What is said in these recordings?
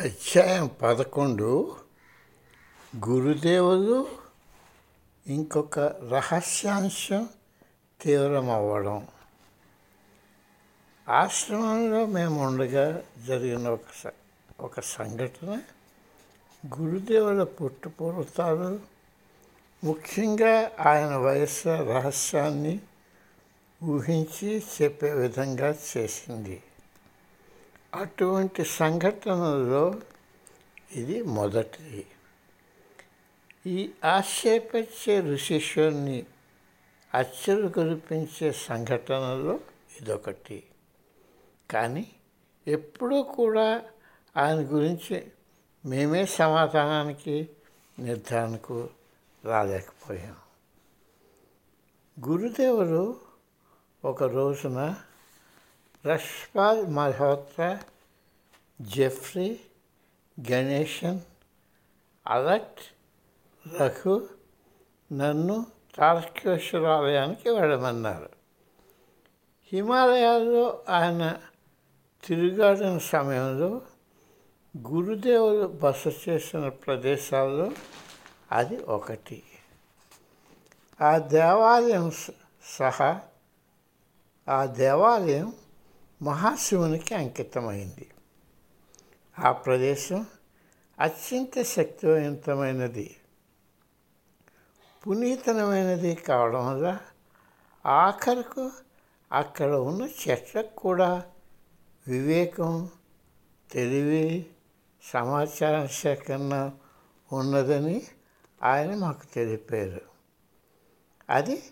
అధ్యాయం పదకొండు. గురుదేవులు ఇంకొక రహస్యాంశం తీవ్రమవ్వడం. ఆశ్రమంలో మేము ఉండగా జరిగిన ఒక స- ఒక సంఘటన. గురుదేవుల పుట్టుపూర్వతాలు ముఖ్యంగా ఆయన వయస్సు రహస్యాన్ని ఊహించి చెప్పే విధంగా చేసింది. అటువంటి సంఘటనలో ఇది మొదటిది ఈ ఆశ్చర్యపరిచే ఋషిష్యుని అచ్చరు కురిపించే సంఘటనలో ఇదొకటి. కానీ ఎప్పుడూ కూడా ఆయన గురించి మేమే సమాధానానికి నిర్ధారణకు రాలేకపోయాం. గురుదేవుడు ఒక రోజున రష్పాల్ మల్హోత్రా జెఫ్రీ గణేషన్ అలట్ రఘు నన్ను తారకేశ్వర ఆలయానికి వెళ్ళమన్నారు. హిమాలయాల్లో ఆయన తిరుగాడిన సమయంలో గురుదేవులు బస చేసిన ప్రదేశాల్లో అది ఒకటి. ఆ దేవాలయం స- సహా ఆ దేవాలయం మహాశివునికి అంకితమైంది. ఆ ప్రదేశం అత్యంత శక్తివంతమైనది. పునీతనమైనది కావడం వల్ల ఆఖరకు అక్కడ ఉన్న చెట్లకు కూడా వివేకం తెలివి సమాచార సేకరణ ఉన్నదని ఆయన మాకు తెలిపారు. అది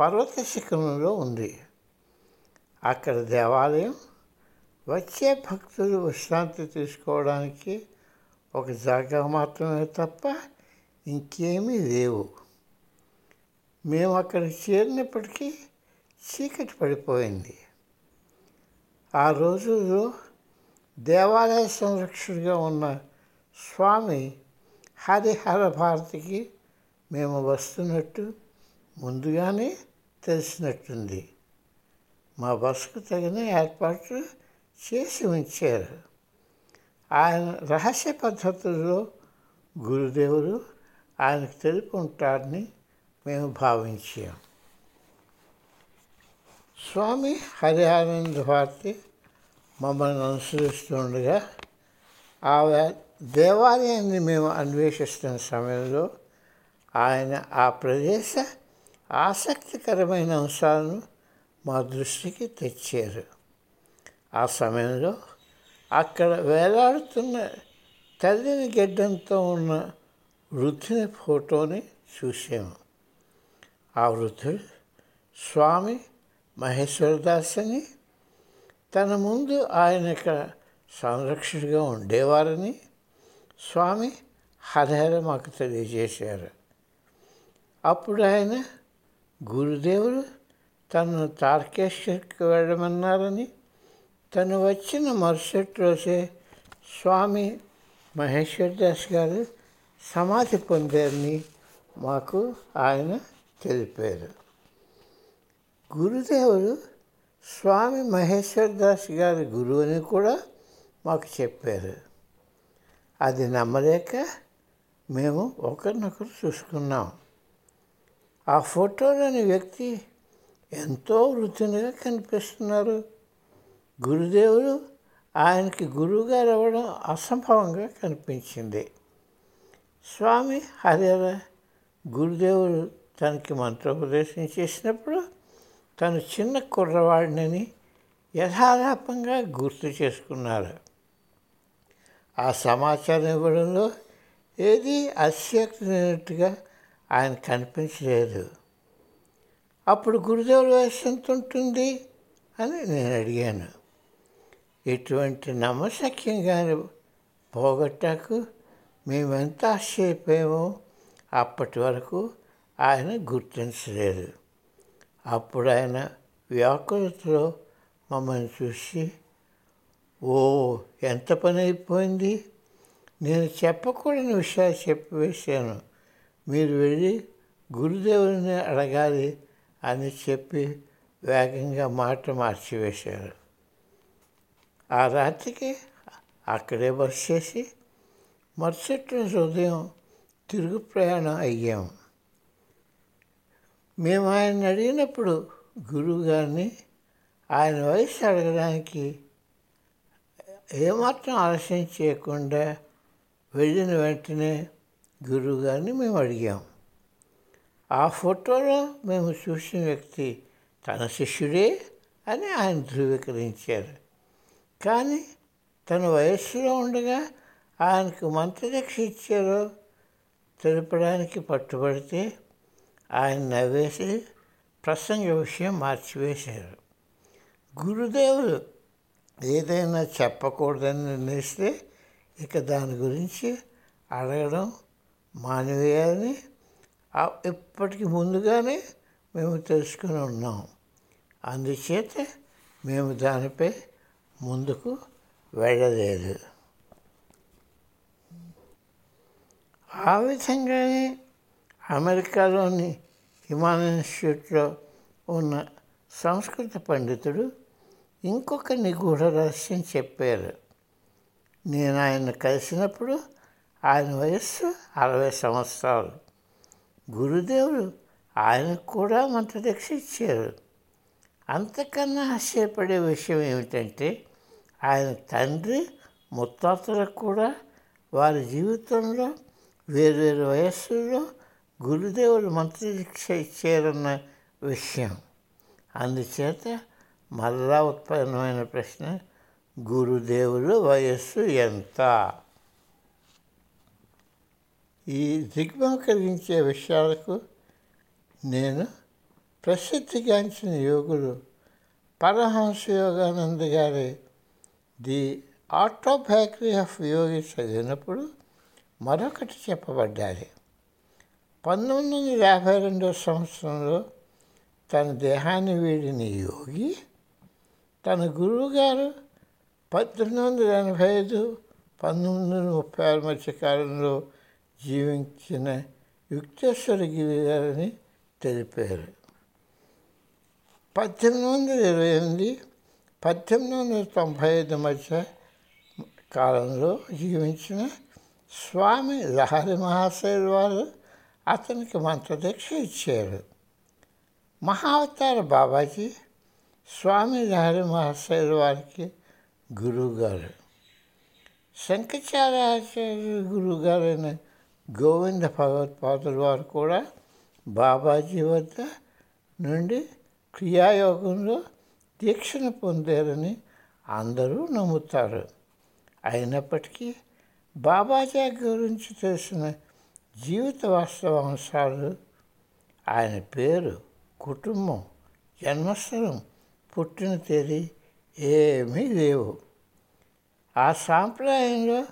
పర్వత శిఖరంలో ఉంది. అక్కడ దేవాలయం వచ్చే భక్తులు విశ్రాంతి తీసుకోవడానికి ఒక జాగా మాత్రమే తప్ప ఇంకేమీ లేవు. మేము అక్కడ చేరినప్పటికీ చీకటి పడిపోయింది. ఆ రోజుల్లో దేవాలయ సంరక్షకుడిగా ఉన్న స్వామి హరిహర భారతికి మేము వస్తున్నట్టు ముందుగానే తెలిసినట్టుంది. మా బస్సుకు తగిన ఏర్పాట్లు చేసి ఉంచారు. ఆయన రహస్య పద్ధతుల్లో గురుదేవులు ఆయనకు తెలిపి ఉంటారని మేము భావించాం. స్వామి హరిహానంద భారతి మమ్మల్ని అనుసరిస్తుండగా ఆ దేవాలయాన్ని మేము అన్వేషిస్తున్న సమయంలో ఆయన ఆ ప్రదేశ ఆసక్తికరమైన అంశాలను మా దృష్టికి తెచ్చారు. ఆ సమయంలో అక్కడ వేలాడుతున్న తల్లిని గెడ్డంతో ఉన్న వృద్ధుని ఫోటోని చూసాము ఆ వృద్ధుడు స్వామి మహేశ్వరదాస్ అని తన ముందు ఆయన ఇక్కడ సంరక్షకుడిగా ఉండేవారని స్వామి హరహర మాకు తెలియజేశారు. అప్పుడు ఆయన గురుదేవుడు తను తారకేశ్వర్కి వెళ్ళమన్నారని తను వచ్చిన మరుసటి రోజే స్వామి మహేశ్వర్ దాస్ గారు సమాధి పొందారని మాకు ఆయన తెలిపారు. గురుదేవుడు స్వామి మహేశ్వర్ దాస్ గారి గురువుని కూడా మాకు చెప్పారు. అది నమ్మలేక మేము ఒకరినొకరు చూసుకున్నాం. ఆ ఫోటోలోని వ్యక్తి ఎంతో వృత్తినిగా కనిపిస్తున్నారు. గురుదేవుడు ఆయనకి గురువుగారు అవ్వడం అసంభవంగా కనిపించింది. స్వామి హరిహర గురుదేవుడు తనకి మంత్రోపదేశం చేసినప్పుడు తను చిన్న కుర్రవాడినని యథాలాపంగా గుర్తు చేసుకున్నారు. ఆ సమాచారం ఇవ్వడంలో ఏది అత్యక్తినట్టుగా ఆయన కనిపించలేదు. అప్పుడు గురుదేవుల వయసు ఎంత ఉంటుంది అని నేను అడిగాను. ఇటువంటి నమ్మశక్యంగాని పోగొట్టాకు మేమెంత ఆశ్చర్యపోయామో అప్పటి వరకు ఆయన గుర్తించలేదు. అప్పుడు ఆయన వ్యాకులతలో మమ్మల్ని చూసి ఓ ఎంత పని అయిపోయింది? నేను చెప్పకూడని విషయాలు చెప్పి వేశాను. మీరు వెళ్ళి గురుదేవుని అడగాలి అని చెప్పి వేగంగా మాట మార్చివేశారు. ఆ రాత్రికి అక్కడే బస్ చేసి మరుసటి రోజు ఉదయం తిరుగు ప్రయాణం అయ్యాము మేము ఆయన అడిగినప్పుడు గురువు గారిని ఆయన వయసు అడగడానికి ఏమాత్రం ఆలస్యం చేయకుండా వెళ్ళిన వెంటనే గురువు గారిని మేము అడిగాం. ఆ ఫోటోలో మేము చూసిన వ్యక్తి తన శిష్యుడే అని ఆయన ధృవీకరించారు కానీ తన వయస్సులో ఉండగా ఆయనకు మంత్రదీక్ష ఇచ్చారో తెలపడానికి పట్టుబడితే ఆయన నవ్వేసి ప్రసంగ విషయం మార్చివేశారు గురుదేవులు ఏదైనా చెప్పకూడదని నిర్ణయిస్తే ఇక దాని గురించి అడగడం మానివేయాలని ఇప్పటికి ముందుగానే మేము తెలుసుకుని ఉన్నాం. అందుచేత మేము దానిపై ముందుకు వెళ్ళలేదు. ఆ విధంగానే అమెరికాలోని హిమాలయ ఇన్స్టిట్యూట్లో ఉన్న సంస్కృత పండితుడు ఇంకొక నిగూఢ రహస్యం చెప్పారు. నేను ఆయన కలిసినప్పుడు ఆయన వయస్సు అరవై సంవత్సరాలు. గురుదేవుడు ఆయనకు కూడా మంత్రదీక్ష ఇచ్చారు. అంతకన్నా ఆశ్చర్యపడే విషయం ఏమిటంటే ఆయన తండ్రి ముత్తాతలకు కూడా వారి జీవితంలో వేర్వేరు వయస్సులో గురుదేవులు మంత్రదీక్ష ఇచ్చారన్న విషయం. అందుచేత మళ్ళా ఉత్పన్నమైన ప్రశ్న గురుదేవులు వయస్సు ఎంత? ఈ దిగ్భం కలిగించే విషయాలకు నేను ప్రసిద్ధిగాంచిన యోగులు పరహంస యోగానంద గారి ది ఆటోబయోగ్రఫీ ఆఫ్ యోగి చదివినప్పుడు మరొకటి చెప్పబడ్డాలి పంతొమ్మిది వందల యాభై రెండవ సంవత్సరంలో తన దేహాన్ని వీడిన యోగి తన గురువుగారు పద్దెనిమిది వందల ఎనభై ఐదు పంతొమ్మిది వందల ముప్పై ఆరు మధ్య కాలంలో జీవించిన యుక్తేశ్వర గిరి గారని తెలిపారు. పద్దెనిమిది వందల ఇరవై ఎనిమిది పద్దెనిమిది వందల తొంభై ఐదు మధ్య కాలంలో జీవించిన స్వామి లహరి మహాశయులు వారు అతనికి మంత్రదీక్ష ఇచ్చారు. మహావతార బాబాజీ స్వామి లహరి మహాశయులు వారికి గురువుగారు. శంకరాచార్య గురువుగారైన గోవింద భగవత్పాదుల వారు కూడా బాబాజీ వద్ద నుండి క్రియాయోగంలో దీక్షను పొందారని అందరూ నమ్ముతారు. అయినప్పటికీ బాబాజీ గురించి తెలిసిన జీవిత వాస్తవాంశాలు ఆయన పేరు కుటుంబం జన్మస్థలం పుట్టిన తేదీ ఏమీ లేవు. ఆ సాంప్రదాయంలో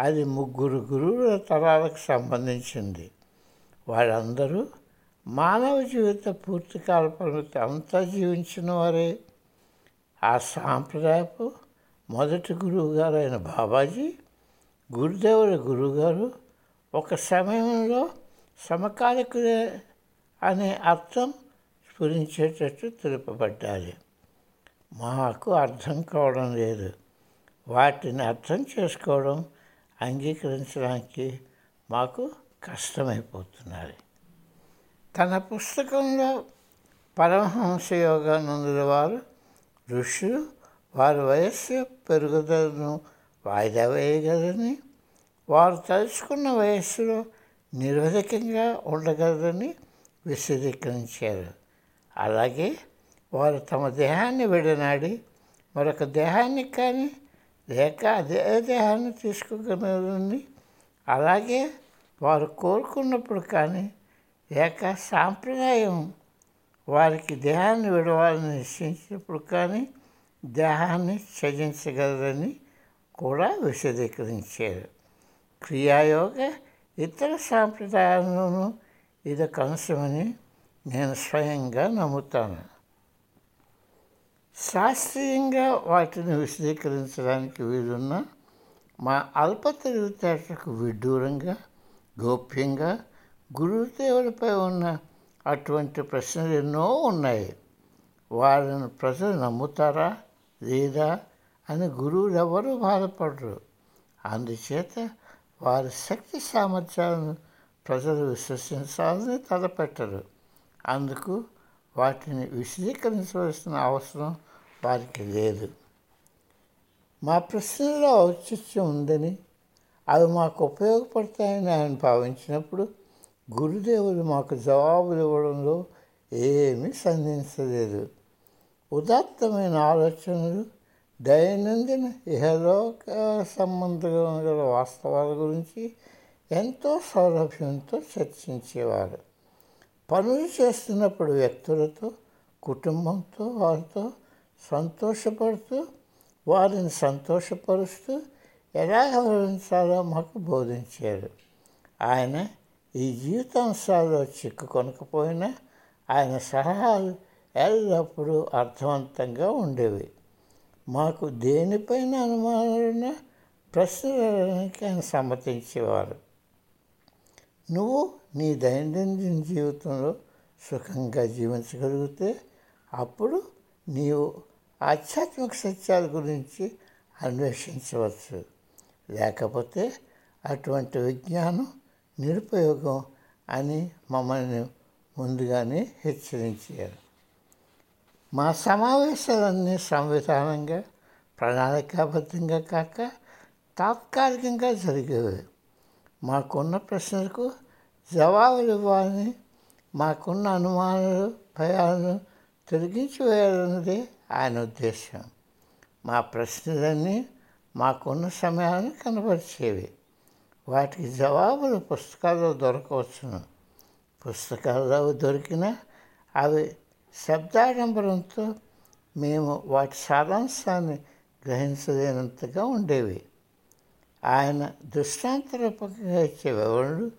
అది ముగ్గురు గురువుల తరాలకు సంబంధించింది. వాళ్ళందరూ మానవ జీవిత పూర్తి కాల పరిమితి అంతా జీవించిన వారే. ఆ సాంప్రదాయపు మొదటి గురువుగారు అయిన బాబాజీ గురుదేవుల గురువుగారు ఒక సమయంలో సమకాలికులే అనే అర్థం స్ఫురించేటట్టు తెలుపబడ్డాలి మాకు అర్థం కావడం లేదు. వాటిని అర్థం చేసుకోవడం అంగీకరించడానికి మాకు కష్టమైపోతున్నది. తన పుస్తకంలో పరమహంస యోగానందుల వారు ఋషులు వారి వయస్సు పెరుగుదలను వాయిదా వేయగలరని వారు తలుచుకున్న వయస్సులో నిరోధకంగా ఉండగలరని విశదీకరించారు. అలాగే వారు తమ దేహాన్ని విడనాడి మరొక దేహాన్ని కానీ లేక అదే దేహాన్ని తీసుకోగలరని. అలాగే వారు కోరుకున్నప్పుడు కానీ లేక సాంప్రదాయం వారికి దేహాన్ని విడవాలని నిశ్చయించినప్పుడు కానీ దేహాన్ని త్యజించగలరని కూడా విశదీకరించారు. క్రియాయోగ ఇతర సాంప్రదాయాల్లోనూ ఇది అంశమని నేను స్వయంగా నమ్ముతాను. శాస్త్రీయంగా వాటిని విశదీకరించడానికి వీలున్న మా అల్ప తెలివితేటకు విడ్డూరంగా గోప్యంగా గురుదేవులపై ఉన్న అటువంటి ప్రశ్నలు ఎన్నో ఉన్నాయి. వారిని ప్రజలు నమ్ముతారా లేదా అని గురువులు ఎవరూ బాధపడరు. అందుచేత వారి శక్తి సామర్థ్యాలను ప్రజలు విశ్వసించాలని తలపెట్టరు. అందుకు వాటిని విశదీకరించవలసిన అవసరం వారికి లేదు. మా ప్రశ్నలో ఔచిత్యం ఉందని అవి మాకు ఉపయోగపడతాయని ఆయన భావించినప్పుడు గురుదేవులు మాకు జవాబులు ఇవ్వడంలో ఏమీ సంధించలేదు. ఉదాత్తమైన ఆలోచనలు దైనందిన ఇహలోక సంబంధం గల వాస్తవాల గురించి ఎంతో సౌలభ్యంతో చర్చించేవారు. పనులు చేస్తున్నప్పుడు వ్యక్తులతో కుటుంబంతో వారితో సంతోషపడుతూ వారిని సంతోషపరుస్తూ ఎలా వ్యవహరించాలో మాకు బోధించారు. ఆయన ఈ జీవితాంశాల్లో చిక్కుకొనకపోయినా ఆయన సలహాలు ఎల్లప్పుడూ అర్థవంతంగా ఉండేవి. మాకు దేనిపైన అనుమానాలున్న ప్రశ్నలకి ఆయన సమ్మతించేవారు. నువ్వు నీ దైనందిన జీవితంలో సుఖంగా జీవించగలిగితే అప్పుడు నీవు ఆధ్యాత్మిక సత్యాల గురించి అన్వేషించవచ్చు. లేకపోతే అటువంటి విజ్ఞానం నిరుపయోగం అని మమ్మల్ని ముందుగానే హెచ్చరించారు. మా సమావేశాలన్నీ సంవిధానంగా ప్రణాళికాబద్ధంగా కాక తాత్కాలికంగా జరిగేవి. మాకున్న ప్రశ్నలకు జవాబులు ఇవ్వాలని మాకున్న అనుమానాలు భయాలను తొలగించి వేయాలన్నదే ఆయన ఉద్దేశం మా ప్రశ్నలన్నీ మాకున్న సమయాన్ని కనబరిచేవి. వాటికి జవాబులు పుస్తకాల్లో దొరకవచ్చును. పుస్తకాల్లో దొరికినా అవి శబ్దాడంబరంతో మేము వాటి సారాంశాన్ని గ్రహించలేనంతగా ఉండేవి. ఆయన దృష్టాంతరూపంగా ఇచ్చే వివరణలు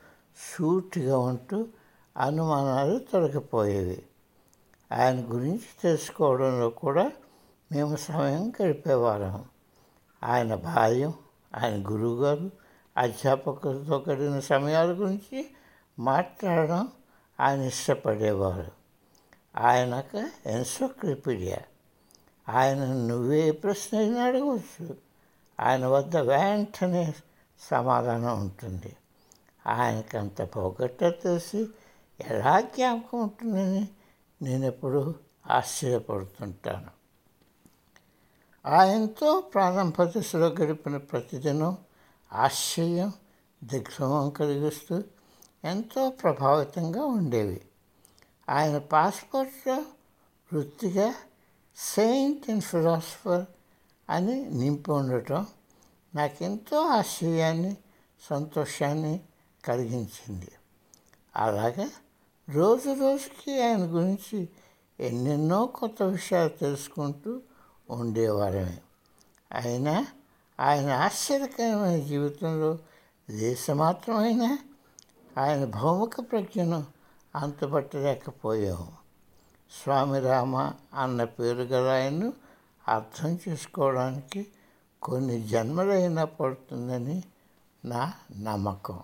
సూటిగా ఉంటూ అనుమానాలు తొలగిపోయేవి. ఆయన గురించి తెలుసుకోవడంలో కూడా మేము సమయం గడిపేవారం ఆయన బాల్యం ఆయన గురువుగారు అధ్యాపకులతో గడిన సమయాల గురించి మాట్లాడడం ఆయన ఇష్టపడేవారు. ఆయనక ఎన్సోక్రిపీడియా ఆయన నువ్వే ప్రశ్న అయినా అడగవచ్చు. ఆయన వద్ద వెంటనే సమాధానం ఉంటుంది. ఆయనకంత అంత పోగొట్ట తెలిసి ఎలా జ్ఞాపకం ఉంటుందని నేను ఎప్పుడూ ఆశ్చర్యపడుతుంటాను. ఆయనతో ప్రారంభ దశలో గడిపిన ప్రతిదినం ఆశ్చర్యం దిగ్భ్రమం కలిగిస్తూ ఎంతో ప్రభావితంగా ఉండేవి. ఆయన పాస్పోర్ట్లో వృత్తిగా సెయింట్ అండ్ ఫిలాసఫర్ అని నింపి ఉండటం నాకెంతో ఆశ్చర్యాన్ని సంతోషాన్ని కలిగించింది. అలాగే రోజు రోజుకి ఆయన గురించి ఎన్నెన్నో కొత్త విషయాలు తెలుసుకుంటూ ఉండేవారమే. అయినా ఆయన ఆశ్చర్యకరమైన జీవితంలో దేశమాత్రమైనా ఆయన భౌమిక ప్రజ్ఞను అంతుపట్టలేకపోయాము. స్వామి రామ అన్న పేరు గల ఆయన్ను అర్థం చేసుకోవడానికి కొన్ని జన్మలైనా పడుతుందని నా నమ్మకం.